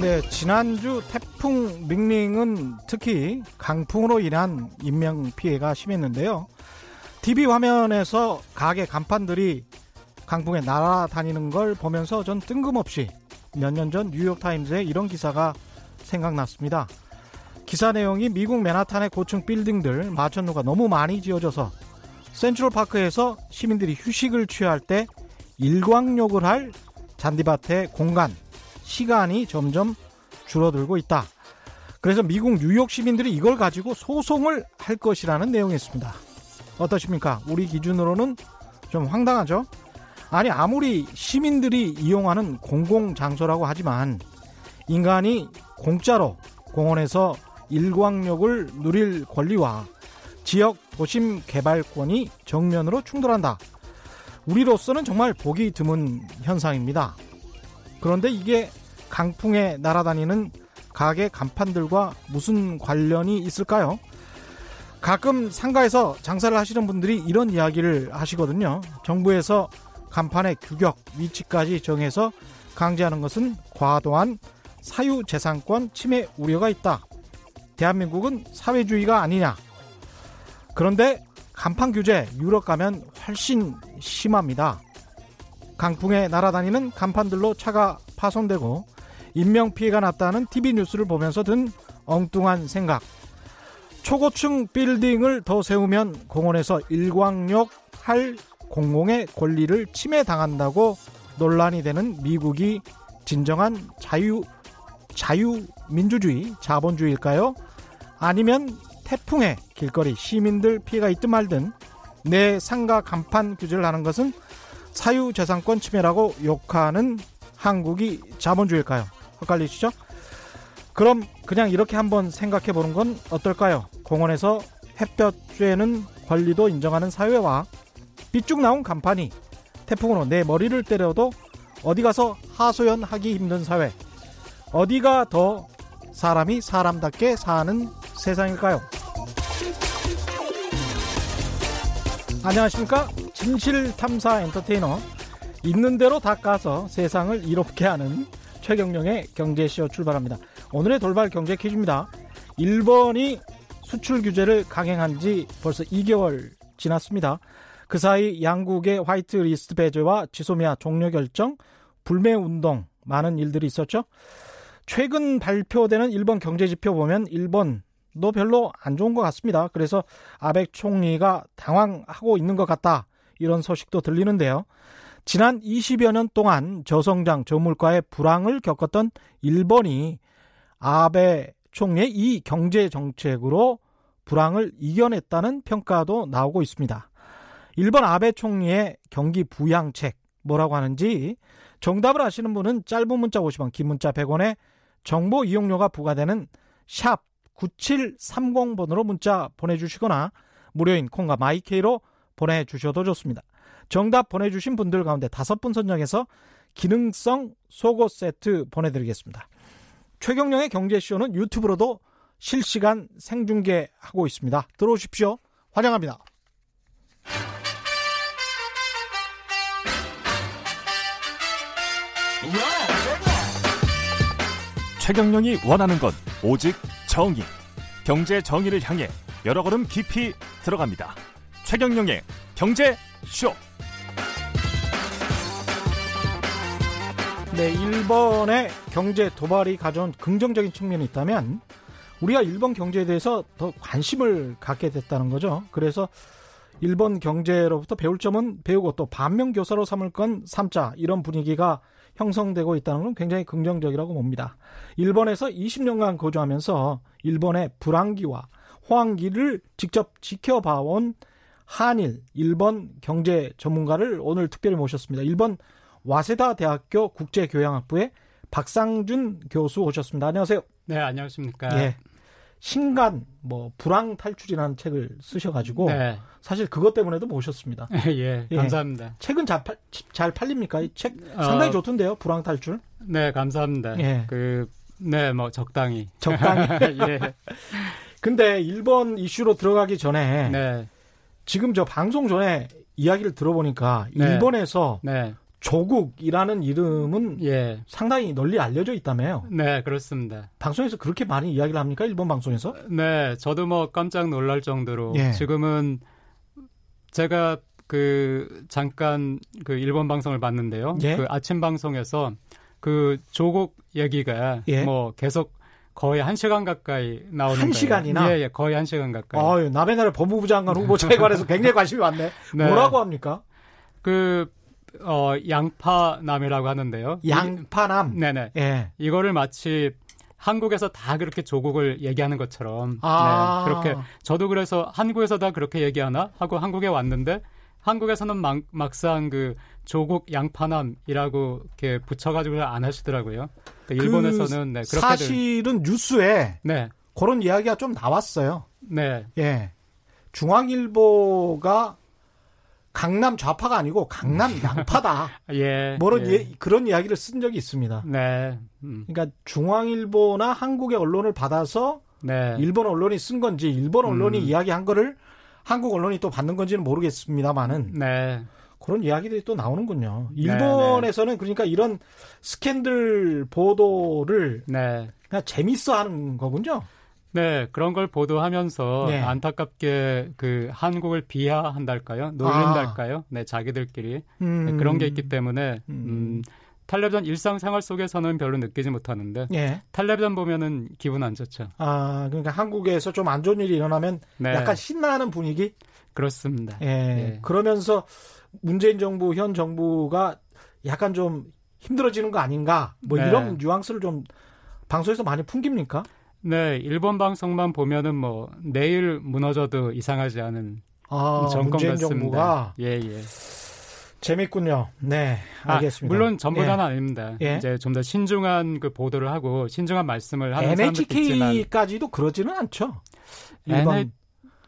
네, 지난주 태풍 밍링은 특히 강풍으로 인한 인명 피해가 심했는데요. TV 화면에서 가게 간판들이 강풍에 날아다니는 걸 보면서 전 뜬금없이 몇 년 전 뉴욕타임즈에 이런 기사가 생각났습니다. 기사 내용이 미국 맨하탄의 고층 빌딩들 마천루가 너무 많이 지어져서 센트럴파크에서 시민들이 휴식을 취할 때 일광욕을 할 잔디밭의 공간, 시간이 점점 줄어들고 있다. 그래서 미국 뉴욕 시민들이 이걸 가지고 소송을 할 것이라는 내용이었습니다. 어떠십니까? 우리 기준으로는 좀 황당하죠? 아니, 아무리 시민들이 이용하는 공공장소라고 하지만 인간이 공짜로 공원에서 일광욕을 누릴 권리와 지역 도심 개발권이 정면으로 충돌한다. 우리로서는 정말 보기 드문 현상입니다. 그런데 이게 강풍에 날아다니는 가게 간판들과 무슨 관련이 있을까요? 가끔 상가에서 장사를 하시는 분들이 이런 이야기를 하시거든요. 정부에서 간판의 규격, 위치까지 정해서 강제하는 것은 과도한 사유재산권 침해 우려가 있다. 대한민국은 사회주의가 아니냐. 그런데 간판 규제 유럽 가면 훨씬 심합니다. 강풍에 날아다니는 간판들로 차가 파손되고 인명피해가 났다는 TV 뉴스를 보면서 든 엉뚱한 생각. 초고층 빌딩을 더 세우면 공원에서 일광욕 할 공공의 권리를 침해당한다고 논란이 되는 미국이 진정한 자유, 자유 민주주의, 자본주의일까요? 아니면 태풍에 길거리 시민들 피해가 있든 말든 내 상가 간판 규제를 하는 것은 사유재산권 침해라고 욕하는 한국이 자본주의일까요? 헷갈리시죠? 그럼 그냥 이렇게 한번 생각해 보는 건 어떨까요? 공원에서 햇볕 쬐는 권리도 인정하는 사회와 삐쭉 나온 간판이 태풍으로 내 머리를 때려도 어디 가서 하소연하기 힘든 사회. 어디가 더 사람이 사람답게 사는 세상일까요? 안녕하십니까? 진실 탐사 엔터테이너. 있는 대로 다 까서 세상을 이롭게 하는 최경영의 경제쇼 출발합니다. 오늘의 돌발 경제 퀴즈입니다. 일본이 수출 규제를 강행한 지 벌써 2개월 지났습니다. 그 사이 양국의 화이트 리스트 배제와 지소미아 종료 결정, 불매 운동 많은 일들이 있었죠. 최근 발표되는 일본 경제 지표 보면 일본도 별로 안 좋은 것 같습니다. 그래서 아베 총리가 당황하고 있는 것 같다. 이런 소식도 들리는데요. 지난 20여 년 동안 저성장 저물가의 불황을 겪었던 일본이 아베 총리의 이 경제 정책으로 불황을 이겨냈다는 평가도 나오고 있습니다. 일본 아베 총리의 경기 부양책 뭐라고 하는지 정답을 아시는 분은 짧은 문자 50원, 긴 문자 100원에 정보 이용료가 부과되는 샵 9730번으로 문자 보내주시거나 무료인 콩과 마이케이로 보내주셔도 좋습니다. 정답 보내주신 분들 가운데 다섯 분 선정해서 기능성 속옷 세트 보내드리겠습니다. 최경령의 경제쇼는 유튜브로도 실시간 생중계하고 있습니다. 들어오십시오. 환영합니다. 최경령이 원하는 건 오직 정의. 경제 정의를 향해 여러 걸음 깊이 들어갑니다. 최경령의 경제 쇼. 네, 일본의 경제 도발이 가져온 긍정적인 측면이 있다면 우리가 일본 경제에 대해서 더 관심을 갖게 됐다는 거죠. 그래서 일본 경제로부터 배울 점은 배우고 또 반면 교사로 삼을 건 삼자 이런 분위기가 형성되고 있다는 건 굉장히 긍정적이라고 봅니다. 일본에서 20년간 거주하면서 일본의 불황기와 호황기를 직접 지켜봐온 한일 일본 경제 전문가를 오늘 특별히 모셨습니다. 일본 와세다 대학교 국제교양학부의 박상준 교수 오셨습니다. 안녕하세요. 네, 안녕하십니까. 예. 신간 뭐 불황 탈출이라는 책을 쓰셔가지고 네. 사실 그것 때문에도 모셨습니다. 예, 예, 감사합니다. 책은 잘, 팔, 잘 팔립니까? 이 책 상당히 어, 좋던데요, 불황 탈출. 네, 감사합니다. 예. 그, 네, 뭐 적당히. 적당히. 예. 근데 일본 이슈로 들어가기 전에 네. 지금 저 방송 전에 이야기를 들어보니까 네. 일본에서 네. 조국이라는 이름은 예. 상당히 널리 알려져 있다며요. 네, 그렇습니다. 방송에서 그렇게 많이 이야기를 합니까? 일본 방송에서? 네, 저도 뭐 깜짝 놀랄 정도로 예. 지금은 제가 그 잠깐 그 일본 방송을 봤는데요. 예? 그 아침 방송에서 그 조국 얘기가 예? 뭐 계속 거의 한 시간 가까이 나오는 한 시간이나 예, 예, 거의 한 시간 가까이. 아, 남의 나라 법무부 장관 후보자에 관해서 굉장히 관심이 많네. 네. 뭐라고 합니까? 그 어, 양파남이라고 하는데요. 양파남. 이, 네네. 예. 이거를 마치 한국에서 다 그렇게 조국을 얘기하는 것처럼 아. 네, 그렇게 저도 그래서 한국에서 다 그렇게 얘기하나 하고 한국에 왔는데 한국에서는 막, 막상 그 조국 양파남이라고 이렇게 붙여가지고 안 하시더라고요. 그 일본에서는 네, 그렇게 사실은 뉴스에 네. 그런 이야기가 좀 나왔어요. 네. 예. 중앙일보가 강남 좌파가 아니고 강남 양파다. 예. 뭐런 예. 그런 이야기를 쓴 적이 있습니다. 네. 음. 그러니까 중앙일보나 한국의 언론을 받아서 네. 일본 언론이 쓴 건지 일본 언론이 음. 이야기한 거를 한국 언론이 또 받는 건지는 모르겠습니다만은 네. 그런 이야기들이 또 나오는군요. 네, 일본에서는 네. 그러니까 이런 스캔들 보도를 네. 그냥 재밌어 하는 거군요. 네, 그런 걸 보도하면서 네. 안타깝게 그 한국을 비하한달까요? 놀린달까요? 아. 네, 자기들끼리 음. 네, 그런 게 있기 때문에 음, 음 텔레비전 일상생활 속에서는 별로 느끼지 못하는데 예. 텔레비전 보면은 기분 안 좋죠. 아, 그러니까 한국에서 좀 안 좋은 일이 일어나면 네. 약간 신나는 분위기? 그렇습니다. 예. 예. 그러면서 문재인 정부 현 정부가 약간 좀 힘들어지는 거 아닌가? 뭐 네. 이런 뉘앙스를 좀 방송에서 많이 풍깁니까? 네, 일본 방송만 보면은 뭐 내일 무너져도 이상하지 않은 아, 정권 문재인 같습니다. 정부가 예, 예. 재밌군요. 네, 아, 알겠습니다. 아, 물론 전부 다는 예. 아닙니다. 예. 이제 좀 더 신중한 그 보도를 하고 신중한 말씀을 하는 NHK까지도 그러지는 않죠. 일본...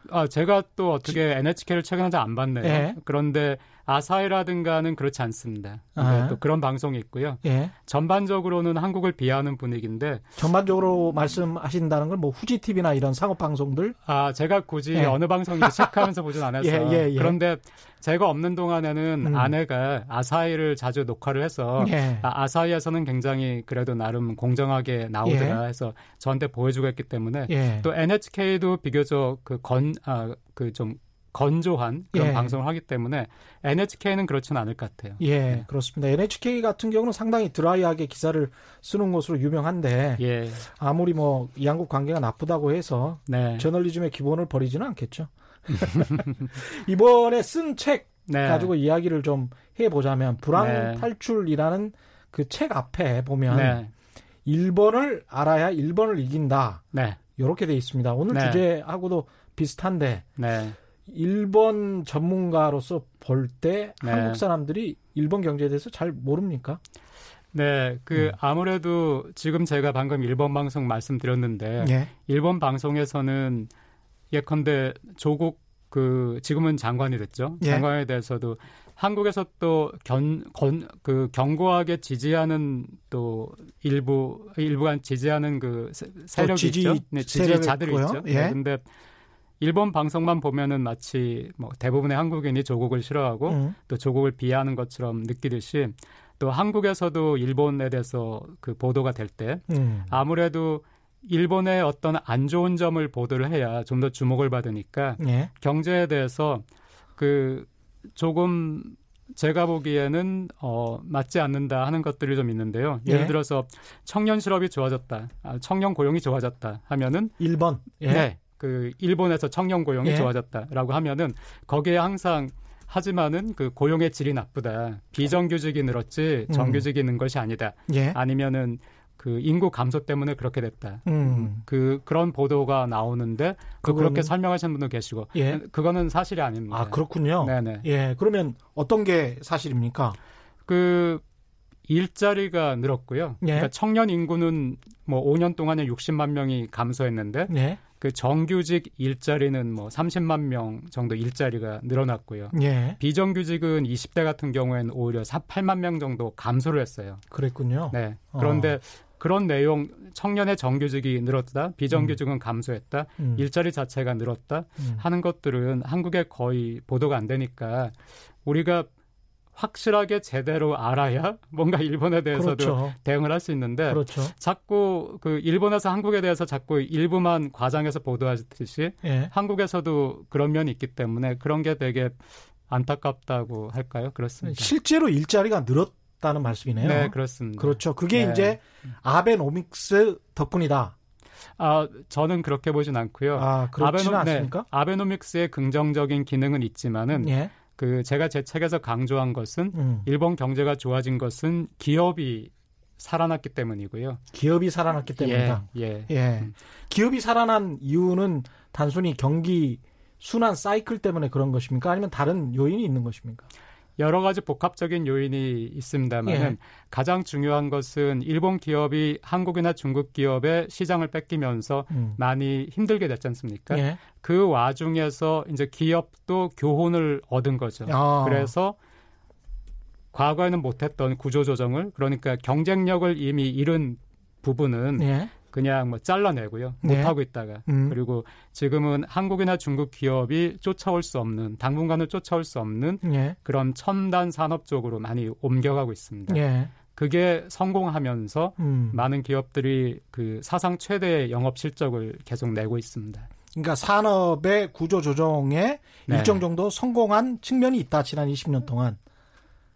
아, 제가 또 어떻게 NHK를 최근에 안 봤네요. 예. 그런데 아사히라든가는 그렇지 않습니다. 아. 또 그런 방송이 있고요. 예. 전반적으로는 한국을 비하하는 분위기인데 전반적으로 말씀하신다는 건 뭐 후지 TV나 이런 상업 방송들? 아 제가 굳이 예. 어느 방송인지 체크하면서 보진 않았어요. 예, 예, 예, 그런데 제가 없는 동안에는 음. 아내가 아사히를 자주 녹화를 해서 예. 아, 사히에서는 굉장히 그래도 나름 공정하게 나오더라 예. 해서 저한테 보여주고 했기 때문에 또 NHK도 비교적 그 건 아 그좀 건조한 그런 예. 방송을 하기 때문에 NHK는 그렇지는 않을 것 같아요. 예, 네. 그렇습니다. NHK 같은 경우는 상당히 드라이하게 기사를 쓰는 것으로 유명한데 예. 아무리 뭐 양국 관계가 나쁘다고 해서 네. 저널리즘의 기본을 버리지는 않겠죠. 이번에 쓴책 네. 가지고 이야기를 좀 해보자면 불황 네. 탈출이라는 그 책 앞에 보면 네. 1번을 알아야 1번을 이긴다. 이렇게 돼 있습니다. 오늘 주제하고도 비슷한데 일본 전문가로서 볼때 네. 한국 사람들이 일본 경제에 대해서 잘 모릅니까? 네, 그 음. 아무래도 지금 제가 방금 일본 방송 말씀드렸는데 예. 일본 방송에서는 예컨대 조국 그 지금은 장관이 됐죠. 예. 장관에 대해서도 한국에서 또 견, 건, 그 견고하게 지지하는 또 일부 일부가 지지하는 그 세력이 지지, 있죠. 네, 지지자들이 있죠. 예. 네, 근데 일본 방송만 보면은 마치 뭐 대부분의 한국인이 조국을 싫어하고 음. 또 조국을 비하하는 것처럼 느끼듯이 또 한국에서도 일본에 대해서 그 보도가 될때 음. 아무래도 일본의 어떤 안 좋은 점을 보도를 해야 좀 더 주목을 받으니까 예. 경제에 대해서 그 조금 제가 보기에는 어, 맞지 않는다 하는 것들이 좀 있는데요. 예를 예. 들어서 청년 실업이 좋아졌다, 아, 청년 고용이 좋아졌다 하면은 1번. 예. 네. 그 일본에서 청년 고용이 예. 좋아졌다라고 하면은 거기에 항상 하지만은 그 고용의 질이 나쁘다. 비정규직이 늘었지 음. 정규직이 는 것이 아니다. 예. 아니면은 그 인구 감소 때문에 그렇게 됐다. 음. 그 그런 보도가 나오는데 그 그렇게 설명하시는 분도 계시고 예. 그거는 사실이 아닙니다. 아 그렇군요. 네네. 예 그러면 어떤 게 사실입니까? 그 일자리가 늘었고요. 예. 그러니까 청년 인구는 뭐 5년 동안에 60만 명이 감소했는데 예. 그 정규직 일자리는 뭐 30만 명 정도 일자리가 늘어났고요. 예. 비정규직은 20대 같은 경우에는 오히려 8만 명 정도 감소를 했어요. 그랬군요. 네. 그런데 어. 그런 내용 청년의 정규직이 늘었다, 비정규직은 음. 감소했다, 음. 일자리 자체가 늘었다 음. 하는 것들은 한국에 거의 보도가 안 되니까 우리가 확실하게 제대로 알아야 뭔가 일본에 대해서도 그렇죠. 대응을 할 수 있는데 그렇죠. 자꾸 그 일본에서 한국에 대해서 자꾸 일부만 과장해서 보도하듯이 예. 한국에서도 그런 면이 있기 때문에 그런 게 되게 안타깝다고 할까요? 그렇습니다. 실제로 일자리가 늘었다는 말씀이네요. 네, 그렇습니다. 그렇죠. 그게 네. 이제 아베노믹스 덕분이다. 아, 저는 그렇게 보진 않고요. 아, 그렇지는 아베노, 않습니까? 네, 아베노믹스의 긍정적인 기능은 있지만은 예. 그 제가 제 책에서 강조한 것은 음. 일본 경제가 좋아진 것은 기업이 살아났기 때문이고요. 기업이 살아났기 때문이다. 예. 예. 예. 음. 기업이 살아난 이유는 단순히 경기 순환 사이클 때문에 그런 것입니까? 아니면 다른 요인이 있는 것입니까? 여러 가지 복합적인 요인이 있습니다만 예. 가장 중요한 것은 일본 기업이 한국이나 중국 기업의 시장을 뺏기면서 음. 많이 힘들게 됐지 않습니까? 예. 그 와중에서 이제 기업도 교훈을 얻은 거죠. 아. 그래서 과거에는 못했던 구조조정을 그러니까 경쟁력을 이미 잃은 부분은 예. 그냥 뭐 잘라내고요. 네. 못하고 있다가. 음. 그리고 지금은 한국이나 중국 기업이 쫓아올 수 없는, 당분간은 쫓아올 수 없는 네. 그런 첨단 산업 쪽으로 많이 옮겨가고 있습니다. 네. 그게 성공하면서 음. 많은 기업들이 그 사상 최대의 영업 실적을 계속 내고 있습니다. 그러니까 산업의 구조 조정에 네. 일정 정도 성공한 측면이 있다 지난 20년 동안.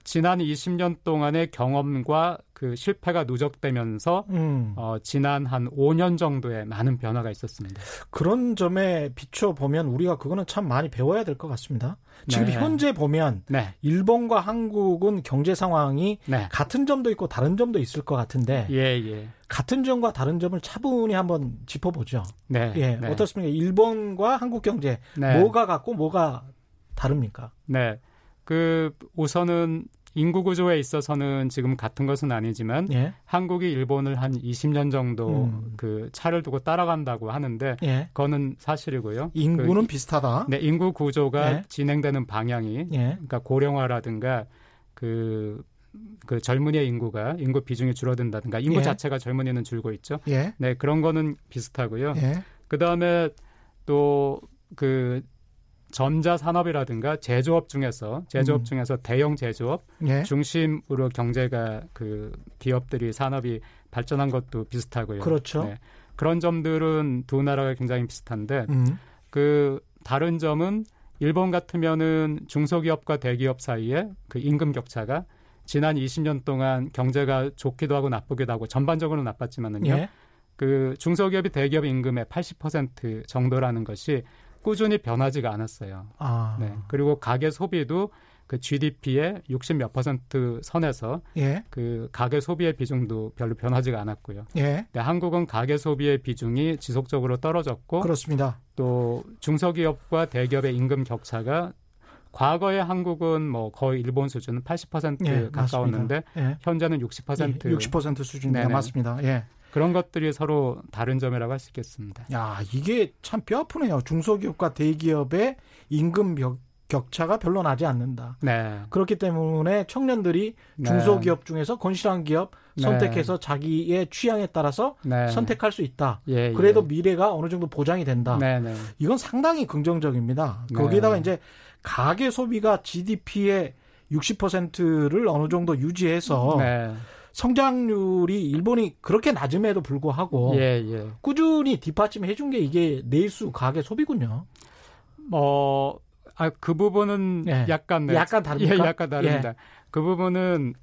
지난 20년 동안의 경험과 그 실패가 누적되면서 음. 어, 지난 한 5년 정도의 많은 변화가 있었습니다. 그런 점에 비춰 보면 우리가 그거는 참 많이 배워야 될 것 같습니다. 지금 네. 현재 보면 네. 일본과 한국은 경제 상황이 네. 같은 점도 있고 다른 점도 있을 것 같은데 예, 예. 같은 점과 다른 점을 차분히 한번 짚어보죠. 네, 예, 네. 어떻습니까? 일본과 한국 경제 네. 뭐가 같고 뭐가 다릅니까? 네. 그 우선은 인구 구조에 있어서는 지금 같은 것은 아니지만 예. 한국이 일본을 한 20년 정도 음. 그 차를 두고 따라간다고 하는데 예. 그거는 사실이고요. 인구는 그, 비슷하다. 네, 인구 구조가 예. 진행되는 방향이 예. 그러니까 고령화라든가 그, 그 젊은이의 인구가 인구 비중이 줄어든다든가 인구 예. 자체가 젊은이는 줄고 있죠. 예. 네, 그런 거는 비슷하고요. 그다음에 또그 전자 산업이라든가 제조업 중에서 제조업 음. 중에서 대형 제조업 예. 중심으로 경제가 그 기업들이 산업이 발전한 것도 비슷하고요. 그렇죠. 네. 그런 점들은 두 나라가 굉장히 비슷한데 음. 그 다른 점은 일본 같으면은 중소기업과 대기업 사이에 그 임금 격차가 지난 20년 동안 경제가 좋기도 하고 나쁘기도 하고 전반적으로 나빴지만은요. 예. 그 중소기업이 대기업 임금의 80% 정도라는 것이 꾸준히 변하지가 않았어요. 아. 네. 그리고 가계 소비도 그 GDP의 60 몇 퍼센트 선에서 예. 그 가계 소비의 비중도 별로 변하지가 않았고요. 예. 네, 한국은 가계 소비의 비중이 지속적으로 떨어졌고 그렇습니다. 또 중소기업과 대기업의 임금 격차가 과거에 한국은 뭐 거의 일본 수준은 80% 예, 가까웠는데 예. 현재는 60% 60% 수준입니다. 맞습니다. 예. 그런 것들이 서로 다른 점이라고 할 수 있겠습니다. 야, 이게 참 뼈아프네요. 중소기업과 대기업의 임금 격차가 별로 나지 않는다. 네. 그렇기 때문에 청년들이 네. 중소기업 중에서 건실한 기업 네. 선택해서 네. 자기의 취향에 따라서 네. 선택할 수 있다. 예, 예. 그래도 예. 미래가 어느 정도 보장이 된다. 네, 네. 이건 상당히 긍정적입니다. 거기에다가 이제 가계 소비가 GDP의 60%를 어느 정도 유지해서 성장률이 일본이 그렇게 낮음에도 불구하고 예, 예. 꾸준히 뒷받침해 준 게 이게 내수 가계 소비군요. 뭐, 아, 그 부분은 예. 약간, 네. 약간 다릅니까? 예, 약간 다릅니다. 예. 그 부분은,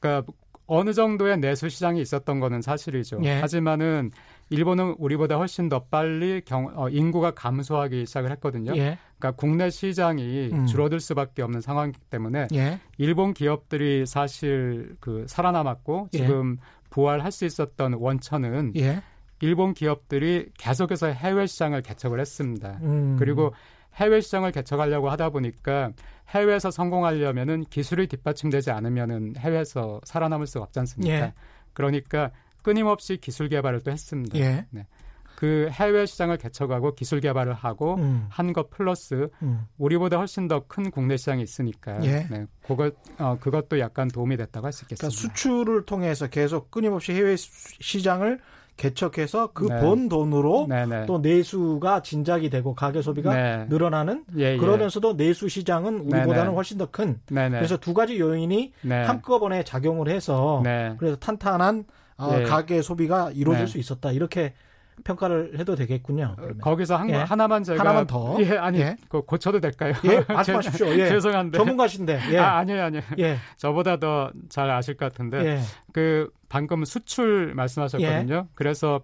그러니까 어느 정도의 내수 시장이 있었던 거는 사실이죠. 예. 하지만은 일본은 우리보다 훨씬 더 빨리 경, 어, 인구가 감소하기 시작을 했거든요. 예. 그러니까 국내 시장이 음. 줄어들 수밖에 없는 상황이기 때문에 예. 일본 기업들이 사실 그 살아남았고 예. 지금 부활할 수 있었던 원천은 예. 일본 기업들이 계속해서 해외 시장을 개척을 했습니다. 음. 그리고 해외 시장을 개척하려고 하다 보니까 해외에서 성공하려면은 기술이 뒷받침되지 않으면은 해외에서 살아남을 수가 없지 않습니까? 예. 그러니까 끊임없이 기술 개발을 또 했습니다. 예. 네. 그 해외 시장을 개척하고 기술 개발을 하고 음. 한것 플러스 음. 우리보다 훨씬 더 큰 국내 시장이 있으니까 예. 네, 그것 어, 그것도 약간 도움이 됐다고 할 수 있겠습니다. 그러니까 수출을 통해서 계속 끊임없이 해외 시장을 개척해서 그번 네. 돈으로 네 네. 또 내수가 진작이 되고 가계 소비가 네. 늘어나는 예, 예. 그러면서도 내수 시장은 우리보다는 네네. 훨씬 더 큰 그래서 두 가지 요인이 네. 한꺼번에 작용을 해서 네. 그래서 탄탄한 어, 예. 가계 소비가 이루어질 네. 수 있었다 이렇게 평가를 해도 되겠군요. 그러면. 거기서 한, 예. 하나만 제가 하나만 더 예, 아니 예. 그 고쳐도 될까요? 예, 말씀하십시오. 예. 죄송한데 전문가신데 예. 아, 아니에요, 아니에요. 예. 저보다 더 잘 아실 것 같은데 예. 그 방금 수출 말씀하셨거든요. 예. 그래서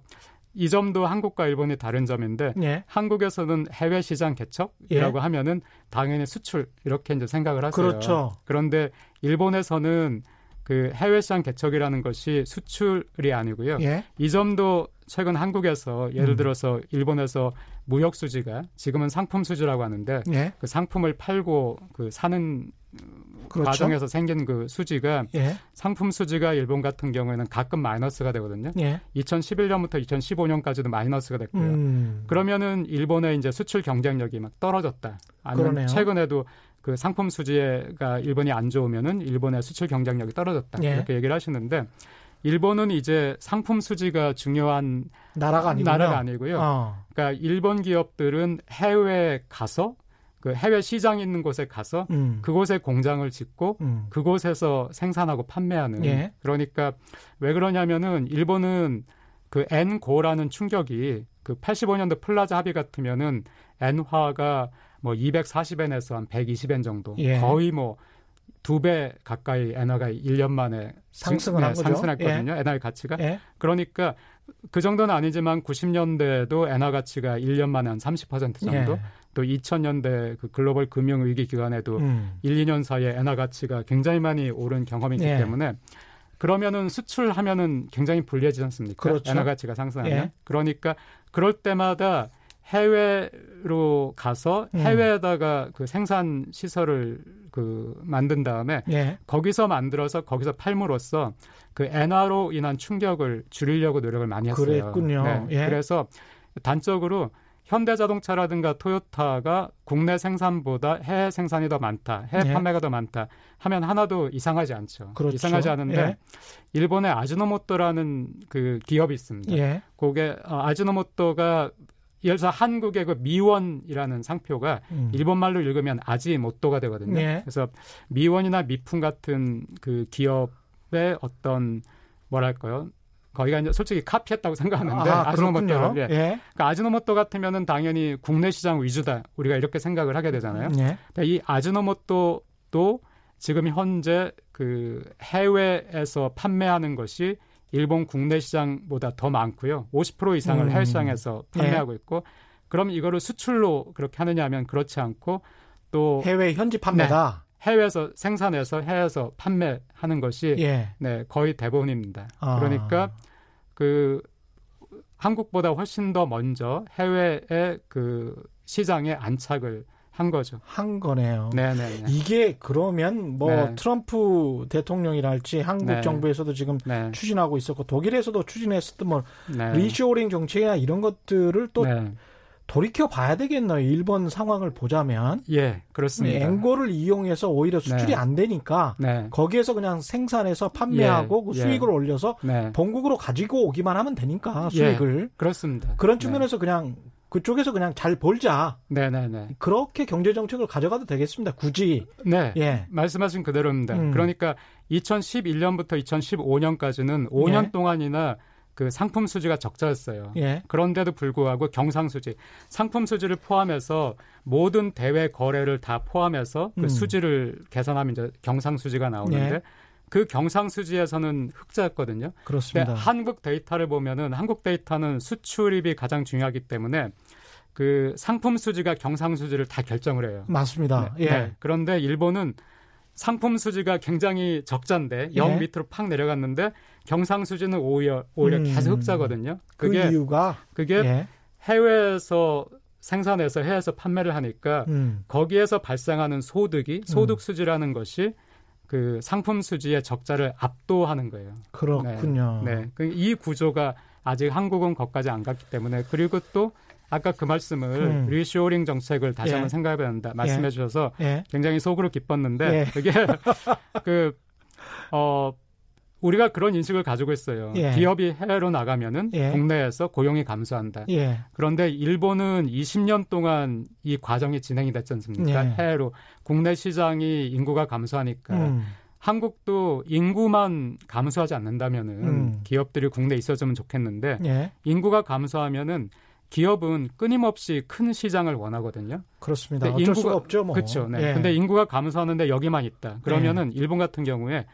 이 점도 한국과 일본이 다른 점인데 예. 한국에서는 해외 시장 개척이라고 예. 하면은 당연히 수출 이렇게 이제 생각을 하세요. 그렇죠. 그런데 일본에서는 그 해외 시장 개척이라는 것이 수출이 아니고요. 예. 이 점도 최근 한국에서 예를 음. 들어서 일본에서 무역 수지가 지금은 상품 수지라고 하는데 예. 그 상품을 팔고 그 사는 그렇죠. 과정에서 생긴 그 수지가 예. 상품 수지가 일본 같은 경우에는 가끔 마이너스가 되거든요. 예. 2011년부터 2015년까지도 마이너스가 됐고요. 음. 그러면은 일본의 이제 수출 경쟁력이 막 떨어졌다. 아니면 그러네요. 최근에도 그 상품 수지가 일본이 안 좋으면은 일본의 수출 경쟁력이 떨어졌다. 예. 이렇게 얘기를 하시는데 일본은 이제 상품 수지가 중요한 나라가. 나라가 아니고요. 어. 그러니까 일본 기업들은 해외 가서 그 해외 시장 있는 곳에 가서 음. 그곳에 공장을 짓고 음. 그곳에서 생산하고 판매하는 예. 그러니까 왜 그러냐면은 일본은 그 엔고라는 충격이 그 85년도 플라자 합의 같으면은 엔화가 뭐 240엔에서 한 120엔 정도 예. 거의 뭐 두 배 가까이 엔화가 1년 만에 상승을 네, 상승했거든요. 예. 엔화의 가치가. 예. 그러니까 그 정도는 아니지만 90년대에도 엔화 가치가 1년 만에 한 30% 정도. 예. 또 2000년대 그 글로벌 금융 위기 기간에도 음. 1, 2년 사이에 엔화 가치가 굉장히 많이 오른 경험이 있기 예. 때문에 그러면은 수출하면은 굉장히 불리해지지 않습니까? 그렇죠. 엔화 가치가 상승하면. 예. 그러니까 그럴 때마다 해외로 가서 음. 해외에다가 음. 그 생산 시설을 그 만든 다음에 예. 거기서 만들어서 거기서 팔므로써 그 엔화로 인한 충격을 줄이려고 노력을 많이 했어요. 그랬군요. 네. 예. 그래서 단적으로 현대자동차라든가 토요타가 국내 생산보다 해외 생산이 더 많다, 해외 예. 판매가 더 많다 하면 하나도 이상하지 않죠. 그렇죠. 이상하지 않은데 예. 일본의 아즈노모토라는 그 기업이 있습니다. 예. 그게 어, 아즈노모토가 예를 들어서 한국의 그 미원이라는 상표가 음. 일본 말로 읽으면 아지모토가 되거든요. 예. 그래서 미원이나 미풍 같은 그 기업의 어떤 뭐랄까요? 거기가 이제 솔직히 카피했다고 생각하는데 아, 아지노모토를 예. 예. 그러니까 아지노모토 같으면은 당연히 국내 시장 위주다 우리가 이렇게 생각을 하게 되잖아요. 예. 이 아지노모토도 지금 현재 그 해외에서 판매하는 것이 일본 국내 시장보다 더 많고요. 50% 이상을 음. 해외 시장에서 판매하고 예. 있고 그럼 이거를 수출로 그렇게 하느냐 하면 그렇지 않고 또 해외 현지 판매다. 네, 해외에서 생산해서 해외에서 판매하는 것이 예. 네, 거의 대부분입니다. 아. 그러니까 그 한국보다 훨씬 더 먼저 해외의 그 시장에 안착을 한 거죠. 한 거네요. 네네. 이게 그러면 뭐 네. 트럼프 대통령이랄지 한국 네. 정부에서도 지금 네. 추진하고 있었고 독일에서도 추진했었던 뭐 네. 리쇼링 정책이나 이런 것들을 또 네. 돌이켜 봐야 되겠네요. 일본 상황을 보자면. 예, 그렇습니다. 앵고를 이용해서 오히려 수출이 네. 안 되니까 네. 거기에서 그냥 생산해서 판매하고 예, 그 수익을 예. 올려서 네. 본국으로 가지고 오기만 하면 되니까 수익을. 예, 그렇습니다. 그런 측면에서 그냥 그쪽에서 그냥 잘 벌자. 네네네. 그렇게 경제 정책을 가져가도 되겠습니다. 굳이. 네. 예. 말씀하신 그대로입니다. 음. 그러니까 2011년부터 2015년까지는 5년 예. 동안이나 그 상품 수지가 적자였어요. 예. 그런데도 불구하고 경상 수지, 상품 수지를 포함해서 모든 대외 거래를 다 포함해서 그 음. 수지를 계산하면 이제 경상 수지가 나오는데 예. 그 경상수지에서는 흑자였거든요. 그렇습니다. 한국 데이터를 보면은 한국 데이터는 수출입이 가장 중요하기 때문에 그 상품 수지가 경상 수지를 다 결정을 해요. 맞습니다. 네, 예. 네. 그런데 일본은 상품 수지가 굉장히 적자인데 영 예. 밑으로 팍 내려갔는데 경상 수지는 오히려 오히려 음. 계속 흑자거든요. 그 그게 그 이유가 그게 예. 해외에서 생산해서 해외에서 판매를 하니까 음. 거기에서 발생하는 소득이 소득 수지라는 것이 그 상품 수지의 적자를 압도하는 거예요. 그렇군요. 네. 네. 그이 구조가 아직 한국은 거기까지 안 갔기 때문에 그리고 또 아까 그 말씀을 음. 리쇼링 정책을 다시 예. 한번 생각해 봐야 한다 말씀해 예. 주셔서 예. 굉장히 속으로 기뻤는데 예. 그게 그 어 우리가 그런 인식을 가지고 있어요. 예. 기업이 해외로 나가면은 예. 국내에서 고용이 감소한다. 예. 그런데 일본은 20년 동안 이 과정이 진행이 됐지 않습니까? 예. 해외로 국내 시장이 인구가 감소하니까 음. 한국도 인구만 감소하지 않는다면은 음. 기업들이 국내에 있어주면 좋겠는데 예. 인구가 감소하면은 기업은 끊임없이 큰 시장을 원하거든요. 그렇습니다. 어쩔 인구가, 수가 없죠, 뭐. 그렇죠. 네. 예. 근데 인구가 감소하는데 여기만 있다. 그러면은 예. 일본 같은 경우에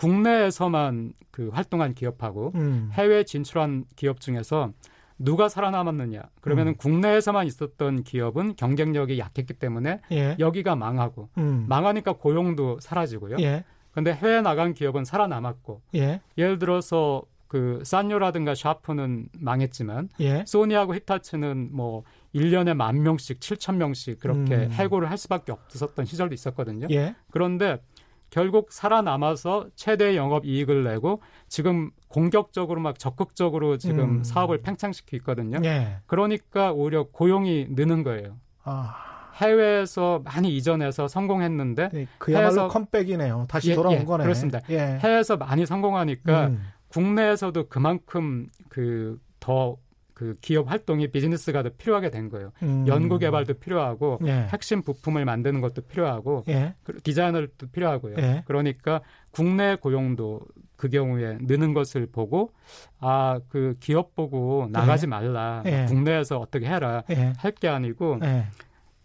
국내에서만 그 활동한 기업하고 음. 해외 진출한 기업 중에서 누가 살아남았느냐? 그러면은 음. 국내에서만 있었던 기업은 경쟁력이 약했기 때문에 예. 여기가 망하고 음. 망하니까 고용도 사라지고요. 예. 근데 해외 나간 기업은 살아남았고 예. 예를 들어서 그 산요라든가 샤프는 망했지만 예. 소니하고 히타치는 뭐 1년에 만 명씩 7천 명씩 그렇게 음. 해고를 할 수밖에 없었던 시절도 있었거든요. 예. 그런데 결국 살아남아서 최대 영업 이익을 내고 지금 공격적으로 막 적극적으로 지금 음. 사업을 팽창시키고 있거든요. 예. 그러니까 오히려 고용이 느는 거예요. 아. 해외에서 많이 이전해서 성공했는데 네, 그야말로 해외에서, 컴백이네요. 다시 예, 돌아온 예, 거네. 그렇습니다. 예. 해외에서 많이 성공하니까 음. 국내에서도 그만큼 그 더 그 기업 활동이 비즈니스가 더 필요하게 된 거예요. 음. 연구 개발도 필요하고 예. 핵심 부품을 만드는 것도 필요하고 예. 그 디자이너도 필요하고요. 예. 그러니까 국내 고용도 그 경우에 느는 것을 보고 아 그 기업 보고 나가지 예. 말라 예. 국내에서 어떻게 해라 예. 할게 아니고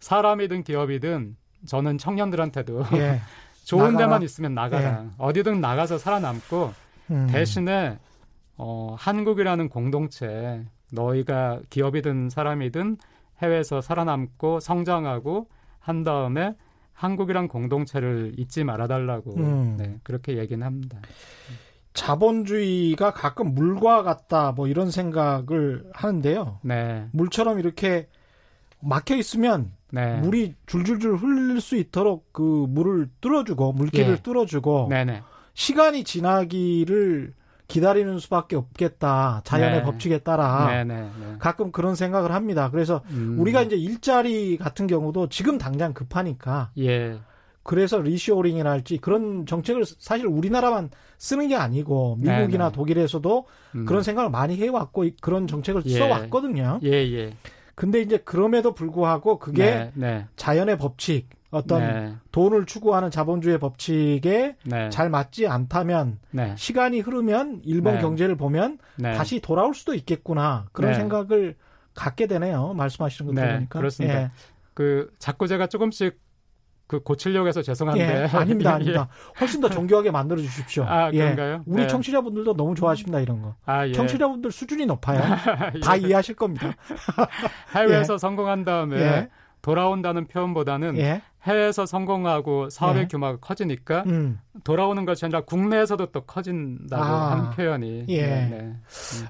사람이든 기업이든 저는 청년들한테도 좋은 나가라. 데만 있으면 나가라 어디든 나가서 살아남고 음. 대신에 어, 한국이라는 공동체 너희가 기업이든 사람이든 해외에서 살아남고 성장하고 한 다음에 한국이란 공동체를 잊지 말아달라고 음. 네, 그렇게 얘기는 합니다. 자본주의가 가끔 물과 같다 뭐 이런 생각을 하는데요. 네. 물처럼 이렇게 막혀 있으면 네. 물이 줄줄줄 흘릴 수 있도록 그 물을 뚫어주고 물길을 예. 뚫어주고 네네. 시간이 지나기를 기다리는 수밖에 없겠다. 자연의 네. 법칙에 따라 네, 네, 네, 가끔 그런 생각을 합니다. 그래서 음. 우리가 이제 일자리 같은 경우도 지금 당장 급하니까 예. 그래서 리쇼링이랄지 그런 정책을 사실 우리나라만 쓰는 게 아니고 미국이나 네, 네. 독일에서도 음. 그런 생각을 많이 해왔고 그런 정책을 예. 써왔거든요. 예, 예. 근데 이제 그럼에도 불구하고 그게 자연의 법칙 어떤 네. 돈을 추구하는 자본주의 법칙에 네. 잘 맞지 않다면 네. 시간이 흐르면 일본 네. 경제를 보면 네. 다시 돌아올 수도 있겠구나 그런 네. 생각을 갖게 되네요. 말씀하시는 거 들으니까. 그렇습니다. 예. 그 자꾸 제가 조금씩 그 고치려고 해서 죄송한데 예, 아닙니다, 아닙니다. 예. 훨씬 더 정교하게 만들어 주십시오. 아 예. 그런가요? 우리 네. 청취자분들도 너무 좋아하십니다 이런 거. 아, 예. 청취자분들 수준이 높아요. 예. 다 이해하실 겁니다. 해외에서 성공한 다음에 돌아온다는 표현보다는 예. 해외에서 성공하고 사업의 예. 규모가 커지니까 음. 돌아오는 것이 아니라 국내에서도 또 커진다고 아. 하는 표현이. 예. 네, 네. 음.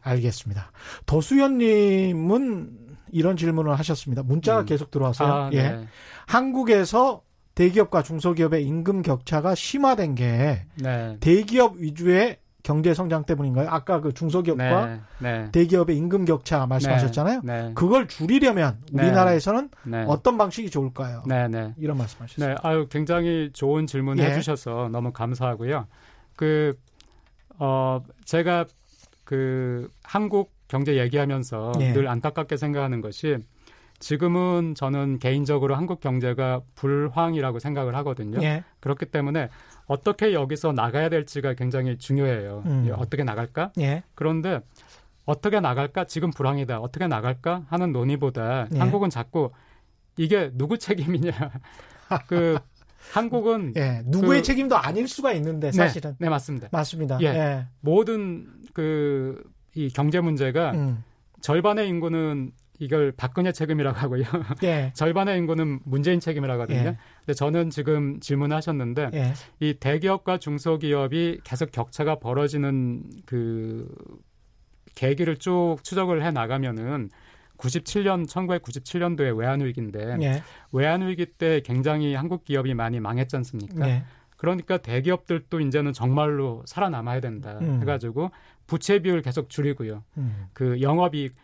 알겠습니다. 도수연님은 이런 질문을 하셨습니다. 문자가 음. 계속 들어와서요. 아, 예. 네. 한국에서 대기업과 중소기업의 임금 격차가 심화된 게 네. 대기업 위주의 경제 성장 때문인가요? 아까 그 중소기업과 네, 네. 대기업의 임금 격차 말씀하셨잖아요. 네, 네. 그걸 줄이려면 네. 우리나라에서는 네. 어떤 방식이 좋을까요? 이런 말씀하셨어요. 네, 아유 굉장히 좋은 질문 예. 해주셔서 너무 감사하고요. 그 어, 제가 그 한국 경제 얘기하면서 예. 늘 안타깝게 생각하는 것이 지금은 저는 개인적으로 한국 경제가 불황이라고 생각을 하거든요. 예. 그렇기 때문에 어떻게 여기서 나가야 될지가 굉장히 중요해요. 음. 예, 어떻게 나갈까? 예. 그런데 어떻게 나갈까? 지금 불황이다. 어떻게 나갈까? 하는 논의보다 예. 한국은 자꾸 이게 누구 책임이냐. 그 한국은 예, 누구의 그, 책임도 아닐 수가 있는데 네, 사실은 네, 네 맞습니다. 맞습니다. 예, 예. 모든 그 이 경제 문제가 음. 절반의 인구는 이걸 박근혜 책임이라고 하고요. 예. 절반의 인구는 문재인 책임이라고 하거든요. 예. 근데 저는 지금 질문하셨는데 예. 이 대기업과 중소기업이 계속 격차가 벌어지는 그 계기를 쭉 추적을 해 나가면은 97년 1997년도에 외환 위기인데 예. 외환 위기 때 굉장히 한국 기업이 많이 망했지 않습니까? 예. 그러니까 대기업들도 이제는 정말로 살아남아야 된다 음. 해가지고 부채 비율 계속 줄이고요. 음. 그 영업이익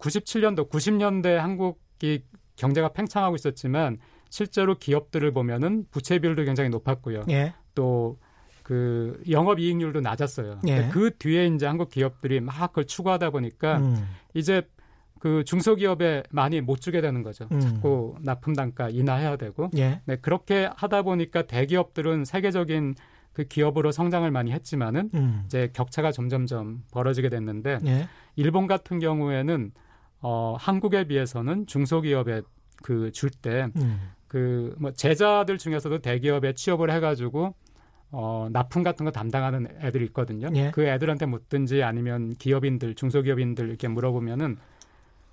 97년도, 90년대 한국이 경제가 팽창하고 있었지만 실제로 기업들을 보면은 부채 비율도 굉장히 높았고요. 예. 또그 그 영업 이익률도 낮았어요. 예. 그 뒤에 이제 한국 기업들이 막 그걸 추구하다 보니까 음. 이제 그 중소기업에 많이 못 주게 되는 거죠. 음. 자꾸 납품 단가 인하해야 되고. 예. 네, 그렇게 하다 보니까 대기업들은 세계적인 그 기업으로 성장을 많이 했지만은 음. 이제 격차가 점점점 벌어지게 됐는데 예. 일본 같은 경우에는 어 한국에 비해서는 중소기업에 그 줄 때 그뭐 음. 제자들 중에서도 대기업에 취업을 해가지고 어, 납품 같은 거 담당하는 애들이 있거든요. 예. 그 애들한테 묻든지 아니면 기업인들, 중소기업인들 이렇게 물어보면은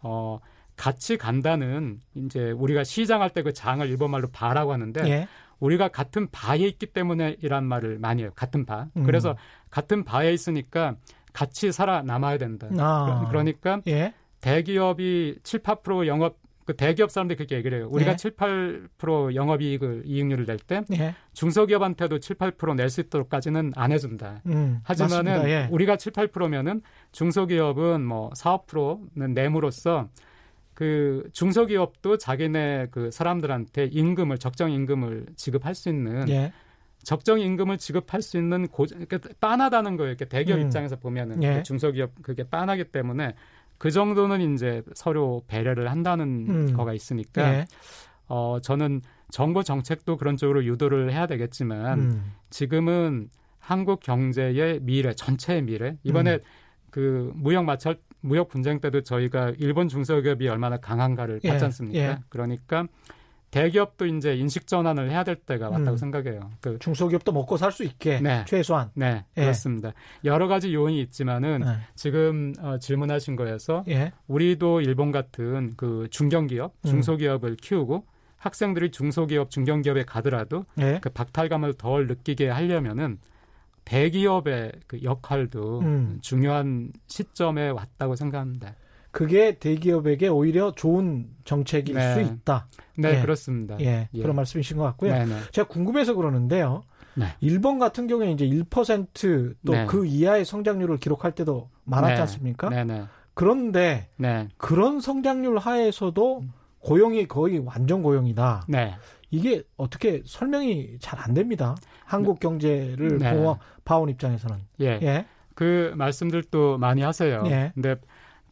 어, 같이 간다는 이제 우리가 시장할 때 그 장을 일본말로 바라고 하는데 예. 우리가 같은 바에 있기 때문에 이란 말을 많이 해요. 같은 바. 음. 그래서 같은 바에 있으니까 같이 살아남아야 된다. 아. 그러니까 예. 대기업이 7, 8% 영업 그 대기업 사람들이 그렇게 얘기를 해요. 우리가 예. 7, 8% 영업이익을 이익률을 낼때 예. 중소기업한테도 7, 8%낼 수 있도록까지는 안 해준다. 음, 하지만은 예. 우리가 7, 8%면은 중소기업은 뭐 4, 5%는 내므로써 그 중소기업도 자기네 그 사람들한테 임금을 적정 임금을 지급할 수 있는 예. 적정 임금을 지급할 수 있는 고, 그러니까 빤하다는 거예요. 이렇게 대기업 음. 입장에서 보면은 예. 중소기업 그게 빤하기 때문에 그 정도는 이제 서로 배려를 한다는 음. 거가 있으니까 예. 어 저는 정부 정책도 그런 쪽으로 유도를 해야 되겠지만 음. 지금은 한국 경제의 미래 전체의 미래 이번에 음. 그 무역 마찰 무역 분쟁 때도 저희가 일본 중소기업이 얼마나 강한가를 예. 봤지 않습니까? 예. 그러니까 대기업도 이제 인식 전환을 해야 될 때가 왔다고 음. 생각해요. 그 중소기업도 먹고 살 수 있게 네. 최소한. 네, 예. 그렇습니다. 여러 가지 요인이 있지만은 네. 지금 어, 질문하신 거에서 예. 우리도 일본 같은 그 중견기업, 음. 중소기업을 음. 키우고 학생들이 중소기업, 중견기업에 가더라도 예. 그 박탈감을 덜 느끼게 하려면은 대기업의 그 역할도 음. 중요한 시점에 왔다고 생각합니다. 그게 대기업에게 오히려 좋은 정책일 네. 수 있다. 네, 예. 그렇습니다. 예, 예, 그런 말씀이신 것 같고요. 네네. 네. 제가 궁금해서 그러는데요. 네. 일본 같은 경우에 이제 1%또 그 네. 이하의 성장률을 기록할 때도 많았지 네. 않습니까? 네네. 그런데 네. 그런 성장률 하에서도 고용이 거의 완전 고용이다. 네. 이게 어떻게 설명이 잘 안 됩니다. 한국 경제를 네. 봐온 입장에서는. 예. 예. 그 말씀들도 많이 하세요. 예. 근데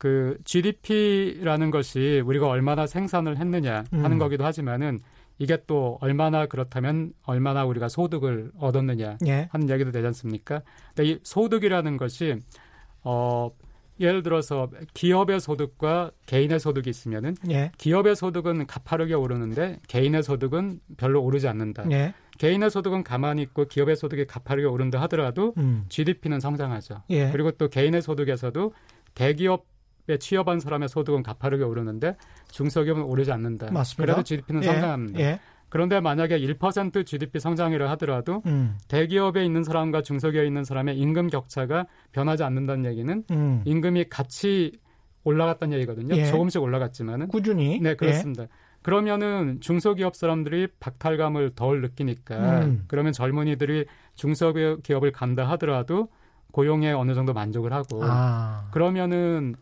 그 GDP라는 것이 우리가 얼마나 생산을 했느냐 하는 음. 거기도 하지만은 이게 또 얼마나 그렇다면 얼마나 우리가 소득을 얻었느냐 예. 하는 이야기도 되지 않습니까? 근데 이 소득이라는 것이 어 예를 들어서 기업의 소득과 개인의 소득이 있으면은 예. 기업의 소득은 가파르게 오르는데 개인의 소득은 별로 오르지 않는다. 예. 개인의 소득은 가만히 있고 기업의 소득이 가파르게 오른다 하더라도 음. GDP는 성장하죠. 예. 그리고 또 개인의 소득에서도 대기업 에 취업한 사람의 소득은 가파르게 오르는데 중소기업은 오르지 않는다. 맞습니다. 그래도 GDP는 예, 성장합니다. 예. 그런데 만약에 1% GDP 성장이라 하더라도 음. 대기업에 있는 사람과 중소기업에 있는 사람의 임금 격차가 변하지 않는다는 얘기는 음. 임금이 같이 올라갔다는 얘기거든요. 예. 조금씩 올라갔지만은 꾸준히 네 그렇습니다. 예. 그러면은 중소기업 사람들이 박탈감을 덜 느끼니까 음. 그러면 젊은이들이 중소기업을 간다 하더라도 고용에 어느 정도 만족을 하고 아. 그러면은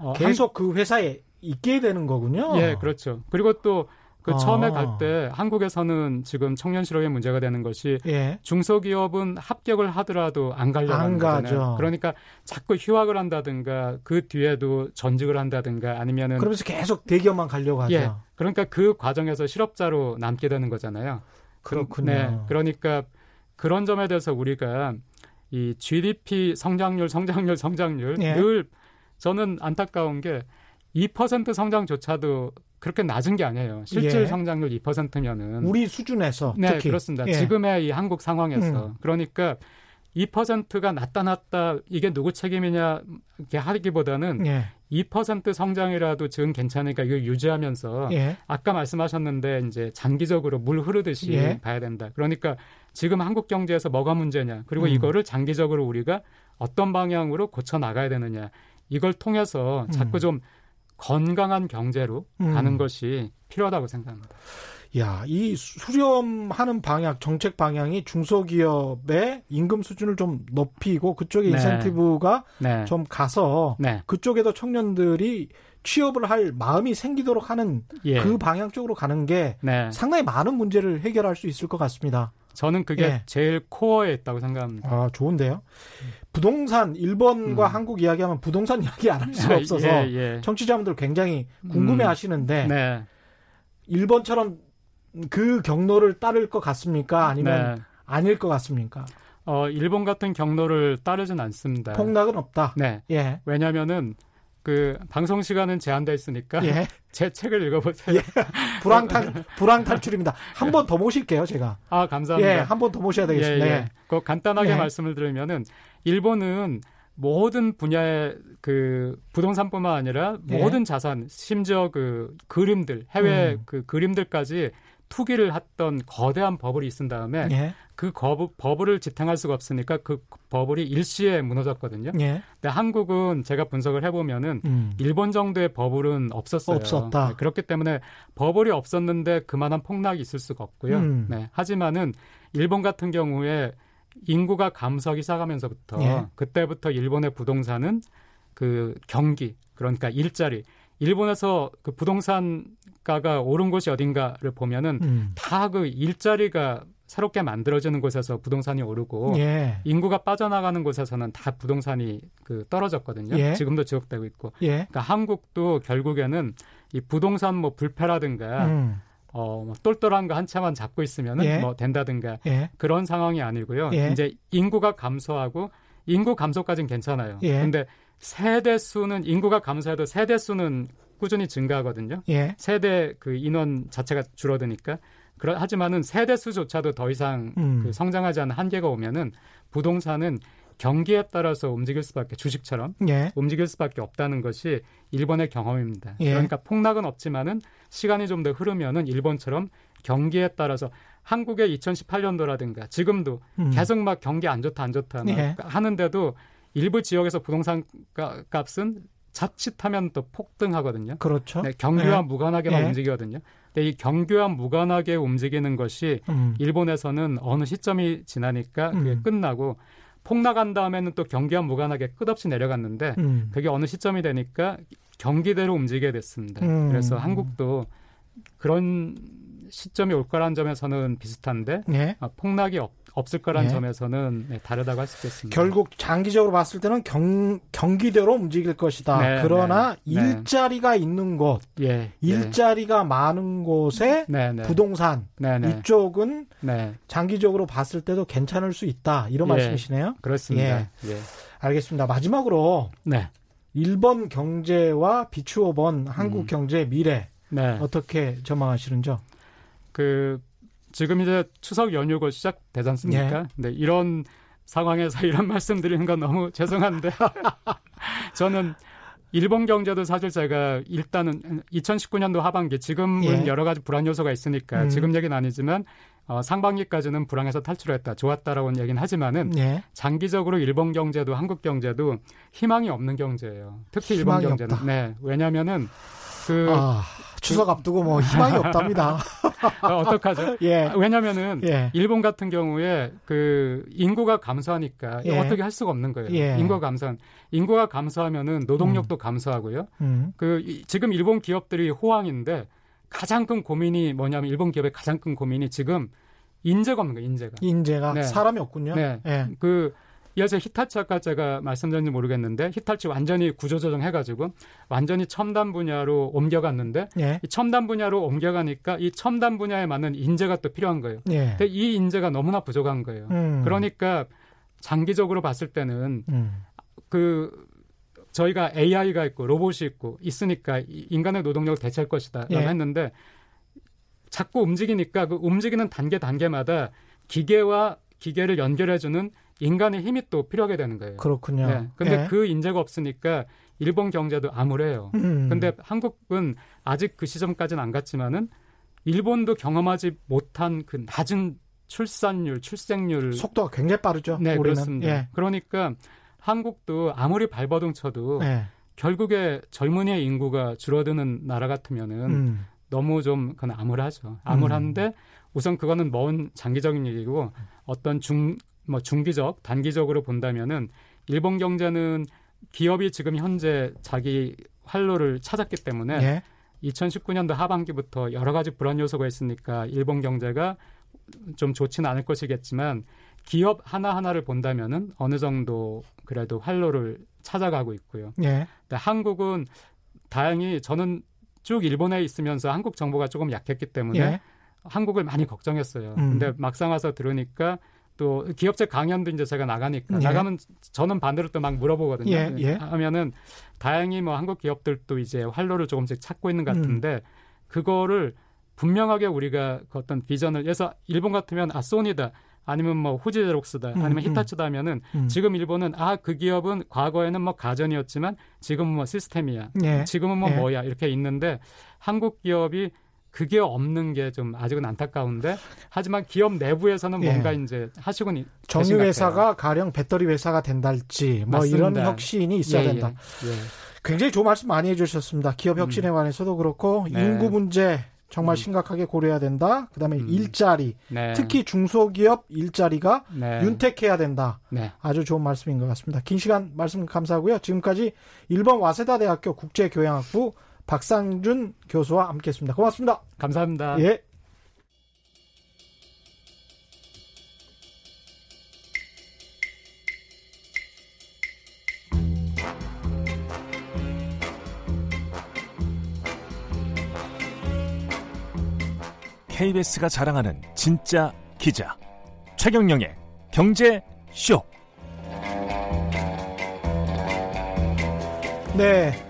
어, 계속 한... 그 회사에 있게 되는 거군요. 예, 그렇죠. 그리고 또 그 처음에 아. 갈때 한국에서는 지금 청년 실업의 문제가 되는 것이 예. 중소기업은 합격을 하더라도 안 가려고 안 거잖아요. 그러니까 자꾸 휴학을 한다든가 그 뒤에도 전직을 한다든가 아니면은 그러면서 계속 대기업만 가려고 하죠. 예. 그러니까 그 과정에서 실업자로 남게 되는 거잖아요. 그렇군요. 네. 그러니까 그런 점에 대해서 우리가 이 GDP 성장률, 성장률, 성장률 예. 늘 저는 안타까운 게 2% 성장조차도 그렇게 낮은 게 아니에요. 실질 예. 성장률 2%면은 우리 수준에서 네 특히. 그렇습니다. 예. 지금의 이 한국 상황에서 음. 그러니까 2%가 낮다 낮다 이게 누구 책임이냐 이렇게 하기보다는 예. 2% 성장이라도 지금 괜찮으니까 이걸 유지하면서 예. 아까 말씀하셨는데 이제 장기적으로 물 흐르듯이 예. 봐야 된다. 그러니까 지금 한국 경제에서 뭐가 문제냐 그리고 음. 이거를 장기적으로 우리가 어떤 방향으로 고쳐 나가야 되느냐 이걸 통해서 자꾸 음. 좀 건강한 경제로 음. 가는 것이 필요하다고 생각합니다. 야, 이 수렴하는 방향, 정책 방향이 중소기업의 임금 수준을 좀 높이고 그쪽에 네. 인센티브가 네. 좀 가서 네. 그쪽에도 청년들이 취업을 할 마음이 생기도록 하는 예. 그 방향 쪽으로 가는 게 네. 상당히 많은 문제를 해결할 수 있을 것 같습니다. 저는 그게 예. 제일 코어에 있다고 생각합니다. 아, 좋은데요. 부동산 일본과 음. 한국 이야기하면 부동산 이야기 안 할 수가 아, 없어서 예, 예. 청취자분들 굉장히 궁금해 하시는데 음. 네. 일본처럼 그 경로를 따를 것 같습니까? 아니면 네. 아닐 것 같습니까? 어, 일본 같은 경로를 따르진 않습니다. 폭락은 없다. 네. 예. 왜냐면은 그 방송 시간은 제한돼 있으니까 예. 제 책을 읽어보세요. 예. 불황탈 불황 탈출입니다. 한 번 더 모실게요, 제가. 아 감사합니다. 예, 한 번 더 모셔야 되겠습니다. 예, 예. 그 간단하게 예. 말씀을 드리면은 일본은 모든 분야의 그 부동산뿐만 아니라 예. 모든 자산, 심지어 그 그림들, 해외 음. 그 그림들까지 투기를 했던 거대한 버블이 있은 다음에 예. 그 거부, 버블을 지탱할 수가 없으니까 그 버블이 일시에 무너졌거든요. 예. 근데 한국은 제가 분석을 해보면은 음. 일본 정도의 버블은 없었어요. 없었다. 네, 그렇기 때문에 버블이 없었는데 그만한 폭락이 있을 수가 없고요. 음. 네, 하지만은 일본 같은 경우에 인구가 감소하기 시작하면서부터 예. 그때부터 일본의 부동산은 그 경기 그러니까 일자리 일본에서 그 부동산가가 오른 곳이 어딘가를 보면은 음. 다그 일자리가 새롭게 만들어지는 곳에서 부동산이 오르고 예. 인구가 빠져나가는 곳에서는 다 부동산이 그 떨어졌거든요. 예. 지금도 지속되고 있고. 예. 그러니까 한국도 결국에는 이 부동산 뭐 불패라든가 음. 어, 뭐 똘똘한 거한 채만 잡고 있으면은 예. 뭐 된다든가 예. 그런 상황이 아니고요. 예. 이제 인구가 감소하고 인구 감소까지는 괜찮아요. 예. 근데 세대 수는 인구가 감소해도 세대 수는 꾸준히 증가하거든요. 예. 세대 그 인원 자체가 줄어드니까. 그러, 하지만은 세대 수조차도 더 이상 음. 그 성장하지 않는 한계가 오면은 부동산은 경기에 따라서 움직일 수밖에 주식처럼 예. 움직일 수밖에 없다는 것이 일본의 경험입니다. 예. 그러니까 폭락은 없지만은 시간이 좀 더 흐르면은 일본처럼 경기에 따라서 한국의 2018년도라든가 지금도 음. 계속 막 경기 안 좋다 안 좋다 예. 하는데도 일부 지역에서 부동산 값은 자칫하면 또 폭등하거든요. 그렇죠. 네, 경규와 예. 무관하게만 예. 움직이거든요. 근데 이 경규와 무관하게 움직이는 것이 음. 일본에서는 어느 시점이 지나니까 그게 음. 끝나고 폭락한 다음에는 또 경기와 무관하게 끝없이 내려갔는데 음. 그게 어느 시점이 되니까 경기대로 움직이게 됐습니다. 음. 그래서 한국도 그런 시점이 올 거라는 점에서는 비슷한데 예. 어, 폭락이 없, 없을 거란 예. 점에서는 네, 다르다고 할 수 있겠습니다. 결국 장기적으로 봤을 때는 경, 경기대로 움직일 것이다. 네, 그러나 네, 네. 일자리가 있는 곳, 예, 예, 일자리가 많은 곳에 네, 네. 부동산 이쪽은 장기적으로 봤을 때도 괜찮을 수 있다. 이런 예, 말씀이시네요. 그렇습니다. 예. 알겠습니다. 마지막으로 일본 경제와 비추어 본 한국 음. 경제의 미래 어떻게 전망하시는지요? 그 지금 이제 추석 연휴가 시작되지 않습니까? 예. 네, 이런 상황에서 이런 말씀 드리는 건 너무 죄송한데 저는 일본 경제도 사실 제가 일단은 2019년도 하반기 지금은 예. 여러 가지 불안 요소가 있으니까 음. 지금 얘기는 아니지만 어, 상반기까지는 불황에서 탈출했다 좋았다라고는 얘기는 하지만은 예. 장기적으로 일본 경제도 한국 경제도 희망이 없는 경제예요. 특히 일본 경제는 없다. 네 왜냐하면은 그 아. 추석 앞두고 뭐 희망이 없답니다. 어, 어떡하죠? 예. 왜냐면은 예. 일본 같은 경우에 그 인구가 감소하니까 예. 어떻게 할 수가 없는 거예요. 예. 인구가 감소 인구가 감소하면은 노동력도 음. 감소하고요. 음. 그 지금 일본 기업들이 호황인데 가장 큰 고민이 뭐냐면 일본 기업의 가장 큰 고민이 지금 인재가 없는 거예요. 인재가. 인재가 네. 사람이 없군요. 네. 예. 그 이어서 히타치 아까 제가 말씀드렸는지 모르겠는데 히타치 완전히 구조조정 해가지고 완전히 첨단 분야로 옮겨갔는데 예. 이 첨단 분야로 옮겨가니까 이 첨단 분야에 맞는 인재가 또 필요한 거예요. 예. 근데 이 인재가 너무나 부족한 거예요. 음. 그러니까 장기적으로 봤을 때는 음. 그 저희가 AI가 있고 로봇이 있고 있으니까 인간의 노동력을 대체할 것이다라고 예. 했는데 자꾸 움직이니까 그 움직이는 단계 단계마다 기계와 기계를 연결해주는 인간의 힘이 또 필요하게 되는 거예요. 그렇군요. 네. 근데 예. 그 인재가 없으니까 일본 경제도 암울해요. 음. 근데 한국은 아직 그 시점까지는 안 갔지만은 일본도 경험하지 못한 그 낮은 출산율, 출생률 속도가 굉장히 빠르죠. 네, 올해는. 그렇습니다. 예. 그러니까 한국도 아무리 발버둥 쳐도 예. 결국에 젊은이의 인구가 줄어드는 나라 같으면은 음. 너무 좀 그건 암울하죠. 암울한데 음. 우선 그거는 먼 장기적인 얘기고 어떤 중 뭐 중기적, 단기적으로 본다면은 일본 경제는 기업이 지금 현재 자기 활로를 찾았기 때문에 예. 2019년도 하반기부터 여러 가지 불안 요소가 있으니까 일본 경제가 좀 좋지는 않을 것이겠지만 기업 하나 하나를 본다면은 어느 정도 그래도 활로를 찾아가고 있고요. 예. 근데 한국은 다행히 저는 쭉 일본에 있으면서 한국 정보가 조금 약했기 때문에 예. 한국을 많이 걱정했어요. 음. 근데 막상 와서 들으니까 또 기업체 강연도 이제 제가 나가니까 예. 나가면 저는 반대로 또 막 물어보거든요. 예. 예. 하면은 다행히 뭐 한국 기업들도 이제 활로를 조금씩 찾고 있는 것 같은데 음. 그거를 분명하게 우리가 그 어떤 비전을 해서 일본 같으면 아 소니다 아니면 뭐 후지제록스다 아니면 음, 히타치다 하면은 음. 지금 일본은 아 그 기업은 과거에는 뭐 가전이었지만 지금은 뭐 시스템이야 예. 지금은 뭐 예. 뭐야 이렇게 있는데 한국 기업이 그게 없는 게 좀 아직은 안타까운데 하지만 기업 내부에서는 예. 뭔가 이제 하시곤 정유 회사가 가령 배터리 회사가 된달지 뭐 맞습니다. 이런 혁신이 있어야 예, 예. 된다. 예. 굉장히 좋은 말씀 많이 해주셨습니다. 기업 혁신에 음. 관해서도 그렇고 네. 인구 문제 정말 음. 심각하게 고려해야 된다. 그다음에 음. 일자리, 네. 특히 중소기업 일자리가 네. 윤택해야 된다. 네. 아주 좋은 말씀인 것 같습니다. 긴 시간 말씀 감사하고요. 지금까지 일본 와세다 대학교 국제교양학부 박상준 교수와 함께했습니다. 고맙습니다. 감사합니다. 예. KBS가 자랑하는 진짜 기자 최경영의 경제 쇼. 네.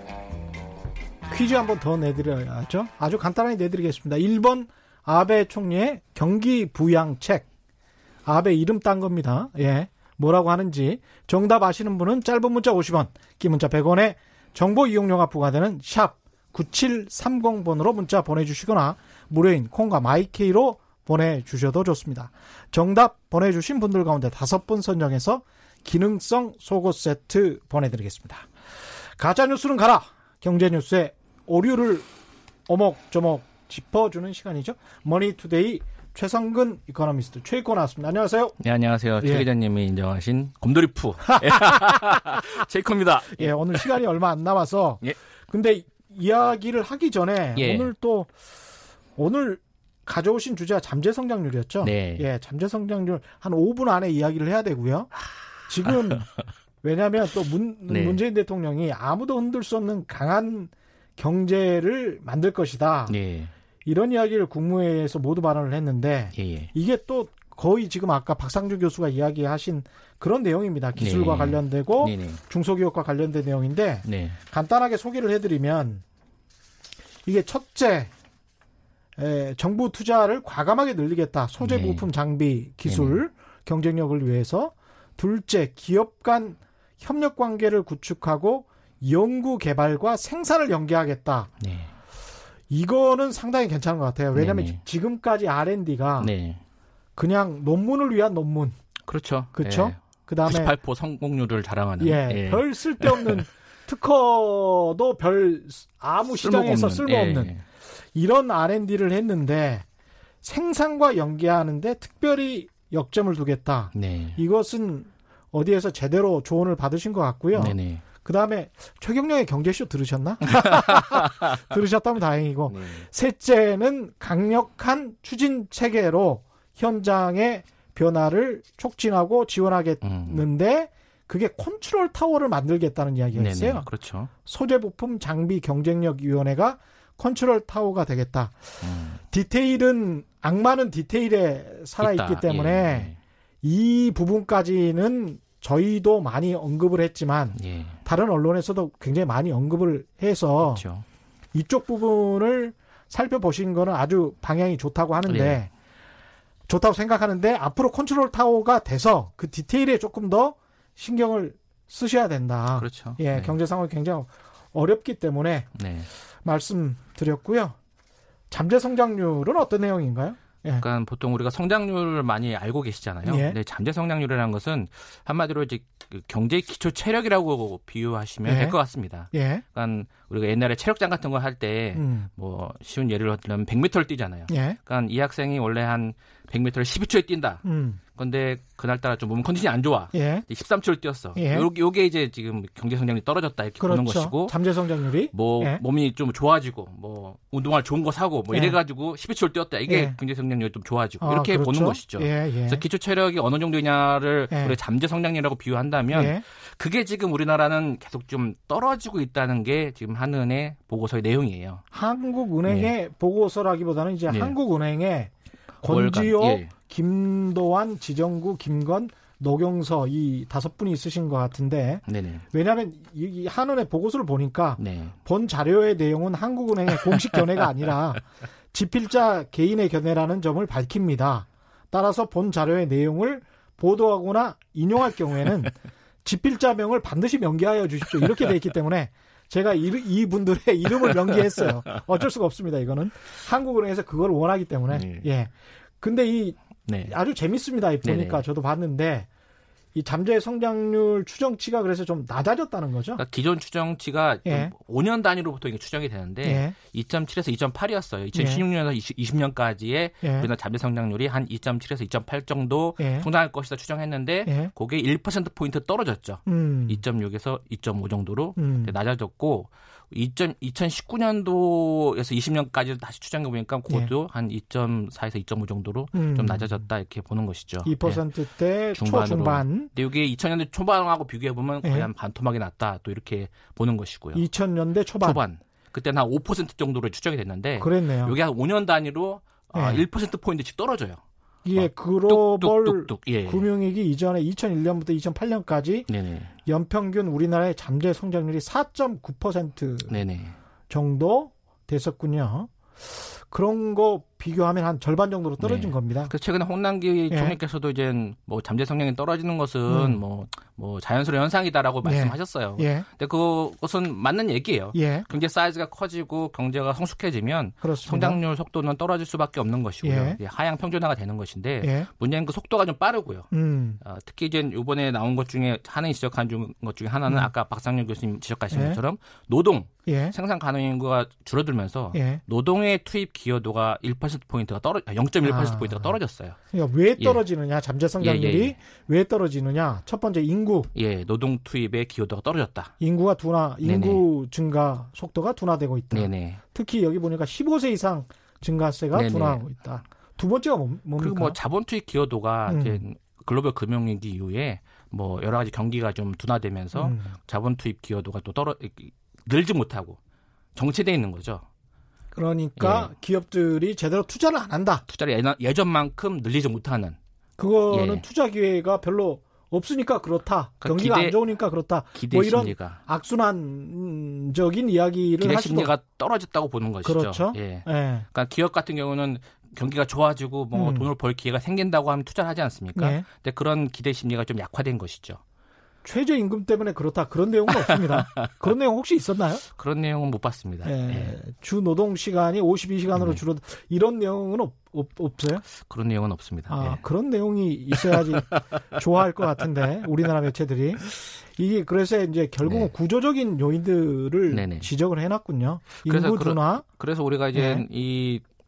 퀴즈 한번 더 내드려야죠. 아주 간단하게 내드리겠습니다. 1번 아베 총리의 경기 부양책. 아베 이름 딴 겁니다. 예. 뭐라고 하는지 정답 아시는 분은 짧은 문자 50원, 긴 문자 100원에 정보 이용료가 부과되는 샵 9730번으로 문자 보내주시거나 무료인 콩과 my K로 보내주셔도 좋습니다. 정답 보내주신 분들 가운데 다섯 분 선정해서 기능성 속옷 세트 보내드리겠습니다. 가짜뉴스는 가라! 경제뉴스의 오류를 오목조목 짚어주는 시간이죠. 머니투데이 최성근 이코노미스트 최익고 나왔습니다. 안녕하세요. 네, 안녕하세요. 예. 최 기자님이 인정하신 곰돌이푸 최익호입니다. 예, 오늘 시간이 얼마 안 남아서 예. 근데 이야기를 하기 전에 예. 오늘 또 오늘 가져오신 주제가 잠재 성장률이었죠. 네. 예, 잠재 성장률 한 5분 안에 이야기를 해야 되고요. 지금 왜냐하면 또 문, 네. 문재인 대통령이 아무도 흔들 수 없는 강한 경제를 만들 것이다. 네. 이런 이야기를 국무회의에서 모두 발언을 했는데 예, 예. 이게 또 거의 지금 아까 박상주 교수가 이야기하신 그런 내용입니다. 기술과 네. 관련되고 네, 네. 중소기업과 관련된 내용인데 네. 간단하게 소개를 해드리면 이게 첫째 에, 정부 투자를 과감하게 늘리겠다. 소재 네. 부품 장비 기술 네. 경쟁력을 위해서 둘째 기업 간 협력 관계를 구축하고 연구 개발과 생산을 연계하겠다. 네. 이거는 상당히 괜찮은 것 같아요. 왜냐하면 네네. 지금까지 R&D가 네. 그냥 논문을 위한 논문. 그렇죠. 그렇죠. 예. 그다음에 98% 성공률을 자랑하는. 예. 예. 별 쓸데없는 특허도 별 아무 시장에서 쓸모없는. 예. 이런 R&D를 했는데 생산과 연계하는데 특별히 역점을 두겠다. 네. 이것은 어디에서 제대로 조언을 받으신 것 같고요. 네네. 그 다음에 최경영의 경제쇼 들으셨나? 들으셨다면 다행이고. 네. 셋째는 강력한 추진 체계로 현장의 변화를 촉진하고 지원하겠는데 음. 그게 컨트롤 타워를 만들겠다는 이야기가 있어요. 네네. 그렇죠. 소재 부품 장비 경쟁력 위원회가 컨트롤 타워가 되겠다. 음. 디테일은 악마는 디테일에 살아 있기 때문에 예, 예. 이 부분까지는 저희도 많이 언급을 했지만 예. 다른 언론에서도 굉장히 많이 언급을 해서 그렇죠. 이쪽 부분을 살펴보신 거는 아주 방향이 좋다고 하는데 예. 좋다고 생각하는데 앞으로 컨트롤 타워가 돼서 그 디테일에 조금 더 신경을 쓰셔야 된다. 그렇죠. 예, 네. 경제 상황이 굉장히 어렵기 때문에 네. 말씀드렸고요. 잠재 성장률은 어떤 내용인가요? 예. 그러니까 보통 우리가 성장률을 많이 알고 계시잖아요. 예. 근데 잠재 성장률이라는 것은 한마디로 이제 그 경제 기초 체력이라고 비유하시면 예. 될것 같습니다. 예. 그러니까 우리가 옛날에 체력장 같은 거할 때뭐 음. 뭐 쉬운 예를 들면 100m를 뛰잖아요. 예. 그러니까 이 학생이 원래 한 100m를 12초에 뛴다. 음. 근데 그날따라 좀 몸 컨디션이 안 좋아. 예. 13초를 뛰었어. 예. 요, 요게 이제 지금 경제 성장률이 떨어졌다 이렇게 그렇죠. 보는 것이고. 잠재 성장률이 뭐 예. 몸이 좀 좋아지고 뭐 운동할 좋은 거 사고 뭐 예. 이래 가지고 12초를 뛰었다. 이게 예. 경제 성장률이 좀 좋아지고 아, 이렇게 그렇죠? 보는 것이죠. 예, 그래서 기초 체력이 어느 정도냐를 우리 잠재 성장률이라고 비유한다면 그게 지금 우리나라는 계속 좀 떨어지고 있다는 게 지금 한은의 보고서의 내용이에요. 한국은행의 보고서라기보다는 이제 한국은행의 권지호, 예. 김도환, 지정구, 김건, 노경서 이 다섯 분이 있으신 것 같은데 네네. 왜냐하면 이 한은의 보고서를 보니까 네. 본 자료의 내용은 한국은행의 공식 견해가 아니라 지필자 개인의 견해라는 점을 밝힙니다. 따라서 본 자료의 내용을 보도하거나 인용할 경우에는 지필자명을 반드시 명기하여 주십시오. 이렇게 돼 있기 때문에 제가 이, 이분들의 이름을 명기했어요. 어쩔 수가 없습니다. 이거는 한국은행에서 그걸 원하기 때문에 네. 예. 근데 이 네. 아주 재밌습니다. 보니까 네네. 저도 봤는데 이 잠재 성장률 추정치가 그래서 좀 낮아졌다는 거죠. 그러니까 기존 추정치가 예. 5년 단위로 보통 이게 추정이 되는데 예. 2.7에서 2.8이었어요. 2016년에서 예. 20 년까지의 예. 우리나라 잠재 성장률이 한 2.7에서 2.8 정도 예. 성장할 것이다 추정했는데 예. 그게 1% 포인트 떨어졌죠. 음. 2.6에서 2.5 정도로 음. 낮아졌고 2000, 2019년도에서 20년까지 다시 추정해 보니까 그것도 예. 한 2.4에서 2.5 정도로 음. 좀 낮아졌다 이렇게 보는 것이죠. 2%대 예. 초중반. 근데 이게 2000년대 초반하고 비교해 보면 거의 예. 한 반토막이 났다 또 이렇게 보는 것이고요. 2000년대 초반. 초반. 그때는 한 5% 정도로 추정이 됐는데 그랬네요. 이게 한 5년 단위로 아, 1% 예. 포인트씩 떨어져요. 예, 글로벌 뚝, 뚝, 뚝, 예. 금융위기 이전에 2001년부터 2008년까지 네네. 연평균 우리나라의 잠재 성장률이 4.9% 네네. 정도 됐었군요. 그런 거 비교하면 한 절반 정도로 떨어진 네. 겁니다. 그래서 최근에 홍남기 예. 총리께서도 이제 뭐 잠재 성장이 떨어지는 것은 음. 뭐, 뭐 자연스러운 현상이다라고 예. 말씀하셨어요. 예. 근데 그것은 맞는 얘기예요. 예. 경제 사이즈가 커지고 경제가 성숙해지면 그렇습니다. 성장률 속도는 떨어질 수밖에 없는 것이고요. 예. 하향 평준화가 되는 것인데 예. 문제는 그 속도가 좀 빠르고요. 음. 어, 특히 이제 이번에 나온 것 중에 하나의 지적한 것 중에 하나는 음. 아까 박상현 교수님 지적하신 예. 것처럼 노동 생산 가능 인구가 줄어들면서 노동의 투입 기여도가 1%포인트가 떨어 0.1%포인트가 아. 떨어졌어요. 그러니까 왜 예. 떨어지느냐? 예. 잠재 성 장률이 예, 예, 왜 떨어지느냐? 첫 번째 인구. 예, 노동 투입의 기여도가 떨어졌다. 인구가 둔화, 인구 네네. 증가 속도가 둔화되고 있다. 네네. 특히 여기 보니까 15세 이상 증가세가 네네. 둔화하고 있다. 두 번째가 뭡니까? 그리고 뭐 자본 투입 기여도가 음. 이제 글로벌 금융위기 이후에 뭐 여러 가지 경기가 좀 둔화되면서 음. 자본 투입 기여도가 또 떨어 늘지 못하고 정체돼 있는 거죠. 그러니까 예. 기업들이 제대로 투자를 안 한다. 투자를 예전만큼 늘리지 못하는. 그거는 예. 투자 기회가 별로 없으니까 그렇다. 그러니까 경기가 기대, 안 좋으니까 그렇다. 기대 뭐 이런 심리가. 악순환적인 이야기를 기대 심리가 거. 떨어졌다고 보는 것이죠. 그렇죠. 예. 예. 그러니까 기업 같은 경우는 경기가 좋아지고 뭐 음. 돈을 벌 기회가 생긴다고 하면 투자를 하지 않습니까? 예. 근데 그런 기대 심리가 좀 약화된 것이죠. 최저임금 때문에 그렇다 그런 내용은 없습니다. 그런 내용 혹시 있었나요? 그런 내용은 못 봤습니다. 예, 예. 주 노동 시간이 52시간으로 네. 줄어 이런 내용은 없, 없, 없어요? 그런 내용은 없습니다. 아, 예. 그런 내용이 있어야지 좋아할 것 같은데 우리나라 매체들이 이게 그래서 이제 결국은 네. 구조적인 요인들을 네네. 지적을 해놨군요. 인구 둔화. 그래서 우리가 이제 네.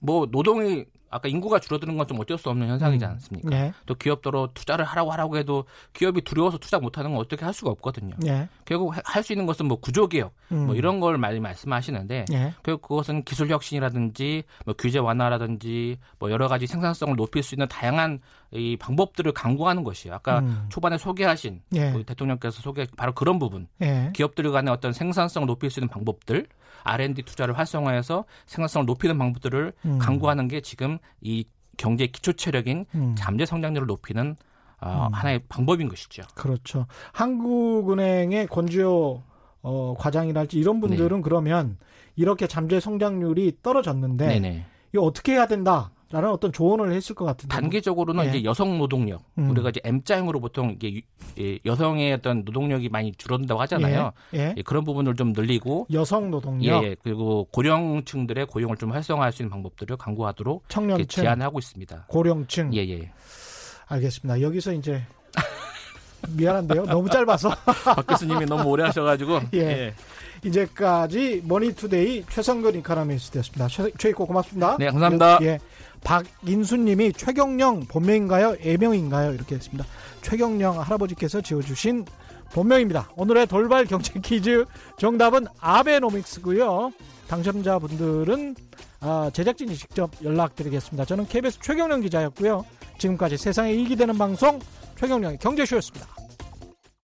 이뭐 노동이 아까 인구가 줄어드는 건 좀 어쩔 수 없는 현상이지 음. 않습니까? 네. 또 기업도로 투자를 하라고 하라고 해도 기업이 두려워서 투자 못하는 건 어떻게 할 수가 없거든요. 네. 결국 할 수 있는 것은 뭐 구조개혁 음. 뭐 이런 걸 많이 말씀하시는데 네. 결국 그것은 기술 혁신이라든지 뭐 규제 완화라든지 뭐 여러 가지 생산성을 높일 수 있는 다양한 이 방법들을 강구하는 것이에요. 아까 음. 초반에 소개하신 예. 대통령께서 소개 바로 그런 부분 예. 기업들 간의 어떤 생산성을 높일 수 있는 방법들 R&D 투자를 활성화해서 생산성을 높이는 방법들을 음. 강구하는 게 지금 이 경제 기초 체력인 음. 잠재 성장률을 높이는 어, 음. 하나의 방법인 것이죠. 그렇죠. 한국은행의 권지호 어, 과장이랄지 이런 분들은 네. 그러면 이렇게 잠재 성장률이 떨어졌는데 네네. 이거 어떻게 해야 된다? 라는 어떤 조언을 했을 것 같은데. 단기적으로는 예. 이제 여성 노동력. 음. 우리가 이제 M자형으로 보통 이게 예, 여성의 어떤 노동력이 많이 줄어든다고 하잖아요. 예. 예. 예. 그런 부분을 좀 늘리고 여성 노동력. 예, 그리고 고령층들의 고용을 좀 활성화할 수 있는 방법들을 강구하도록 청년층 제안하고 있습니다. 고령층. 예, 예. 알겠습니다. 여기서 이제 미안한데요. 너무 짧아서. 박 교수님이 너무 오래 하셔가지고. 예. 예. 이제까지 머니투데이 최성근 economist였습니다. 최익고 고맙습니다. 네, 감사합니다. 예. 박인수님이 최경령 본명인가요? 애명인가요? 이렇게 했습니다. 최경령 할아버지께서 지어주신 본명입니다. 오늘의 돌발 경제 퀴즈 정답은 아베노믹스고요. 당첨자분들은 아, 제작진이 직접 연락드리겠습니다. 저는 KBS 최경령 기자였고요. 지금까지 세상에 이익이 되는 방송 최경령의 경제쇼였습니다.